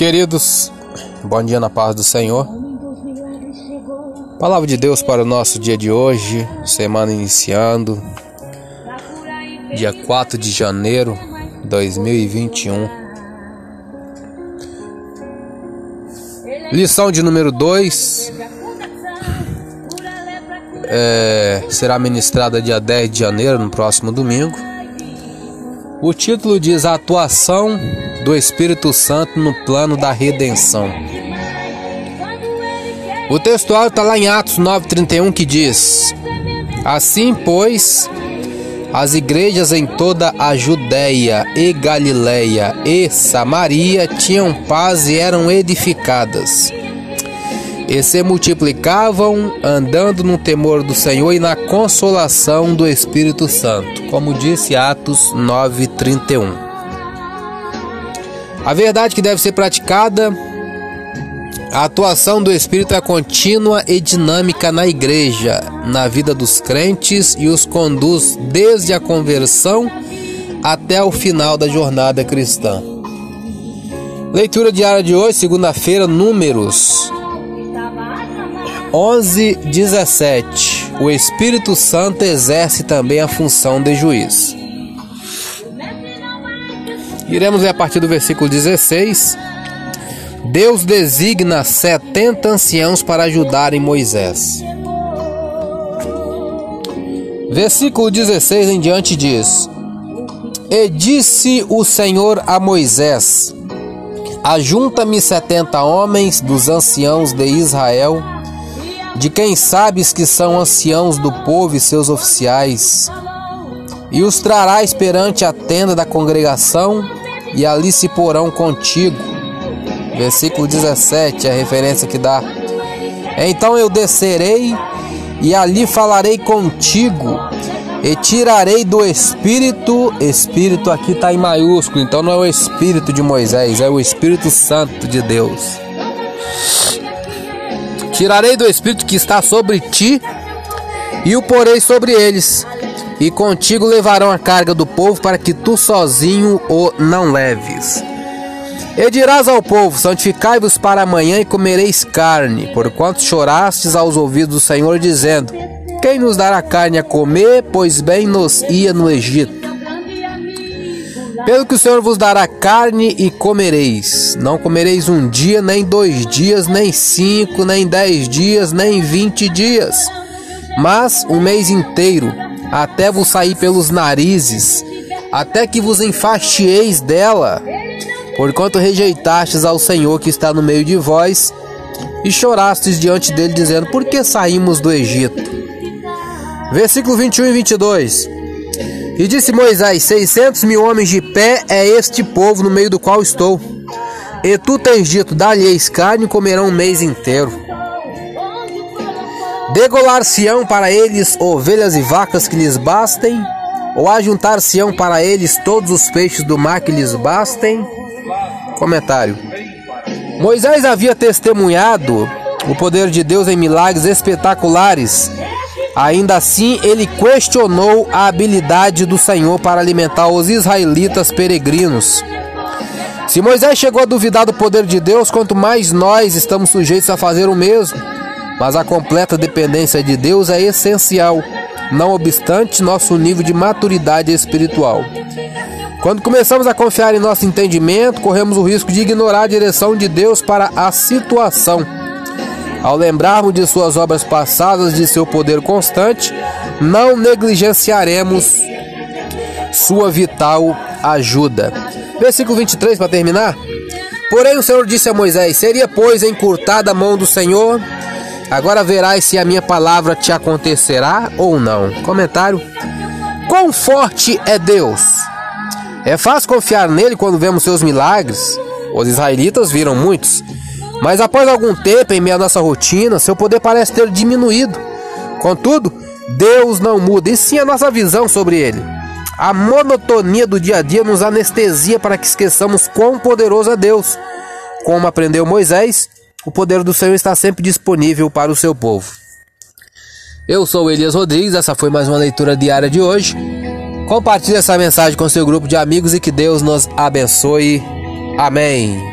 Queridos, bom dia na paz do Senhor. Palavra de Deus para o nosso dia de hoje, semana iniciando, dia 4 de janeiro de 2021. Lição de número 2 é, será ministrada dia 10 de janeiro, no próximo domingo. O título diz A atuação do Espírito Santo no plano da redenção. O textual está lá em Atos 9,31 que diz: Assim, pois, as igrejas em toda a Judéia e Galiléia e Samaria tinham paz e eram edificadas e se multiplicavam, andando no temor do Senhor e na consolação do Espírito Santo, como disse Atos 9:31. A verdade que deve ser praticada, a atuação do Espírito é contínua e dinâmica na igreja, na vida dos crentes e os conduz desde a conversão até o final da jornada cristã. Leitura diária de hoje, segunda-feira, Números 11, 17. O Espírito Santo exerce também a função de juiz. Iremos ler a partir do versículo 16. Deus designa 70 anciãos para ajudarem Moisés. Versículo 16 em diante diz: E disse o Senhor a Moisés: Ajunta-me setenta homens dos anciãos de Israel de quem sabes que são anciãos do povo e seus oficiais, e os trarás perante a tenda da congregação, e ali se porão contigo. Versículo 17, a referência que dá. Então eu descerei e ali falarei contigo, e tirarei do Espírito, Espírito aqui está em maiúsculo, então não é o Espírito de Moisés, é o Espírito Santo de Deus Tirarei do Espírito que está sobre ti e o porei sobre eles. E contigo levarão a carga do povo para que tu sozinho o não leves. E dirás ao povo: Santificai-vos para amanhã e comereis carne, porquanto chorastes aos ouvidos do Senhor, dizendo: Quem nos dará carne a comer, pois bem nos ia no Egito? Pelo que o Senhor vos dará carne e comereis. Não comereis um dia, nem dois dias, nem cinco, nem dez dias, nem vinte dias, mas um mês inteiro, até vos sair pelos narizes, até que vos enfaixeis dela, porquanto rejeitastes ao Senhor que está no meio de vós, e chorastes diante dele, dizendo: Por que saímos do Egito? Versículo 21 e 22. E disse Moisés: Seiscentos mil homens de pé é este povo no meio do qual estou. E tu tens dito: Dá-lhes carne e comerão um mês inteiro. Degolar-se-ão para eles ovelhas e vacas que lhes bastem, ou ajuntar-se-ão para eles todos os peixes do mar que lhes bastem? Comentário: Moisés havia testemunhado o poder de Deus em milagres espetaculares Ainda assim, ele questionou a habilidade do Senhor para alimentar os israelitas peregrinos. Se Moisés chegou a duvidar do poder de Deus, quanto mais nós estamos sujeitos a fazer o mesmo. Mas a completa dependência de Deus é essencial, não obstante nosso nível de maturidade espiritual. Quando começamos a confiar em nosso entendimento, corremos o risco de ignorar a direção de Deus para a situação ao lembrarmos de suas obras passadas, de seu poder constante, não negligenciaremos sua vital ajuda. Versículo 23 para terminar. Porém o Senhor disse a Moisés: Seria, pois, encurtada a mão do Senhor? Agora verás se a minha palavra te acontecerá ou não. Comentário: Quão forte é Deus? É fácil confiar nele quando vemos seus milagres. Os israelitas viram muitos, mas após algum tempo, em meio à nossa rotina, seu poder parece ter diminuído. Contudo, Deus não muda, e sim a nossa visão sobre ele. A monotonia do dia a dia nos anestesia para que esqueçamos quão poderoso é Deus. Como aprendeu Moisés, o poder do Senhor está sempre disponível para o seu povo. Eu sou Elias Rodrigues, essa foi mais uma leitura diária de hoje. Compartilhe essa mensagem com seu grupo de amigos e que Deus nos abençoe. Amém.